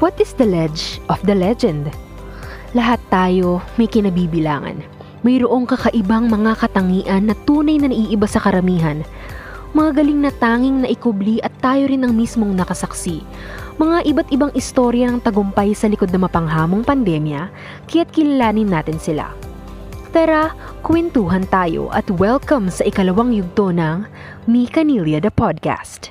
What is the ledge of the legend? Lahat tayo may kinabibilangan. Mayroong kakaibang mga katangian na tunay na naiiba sa karamihan. Mga galing na tanging naikubli at tayo rin ang mismong nakasaksi. Mga iba't ibang istorya ng tagumpay sa likod ng mapanghamong pandemya, kaya't kilalanin natin sila. Tara, kwentuhan tayo at welcome sa ikalawang yugto ng Mi Canilla the Podcast.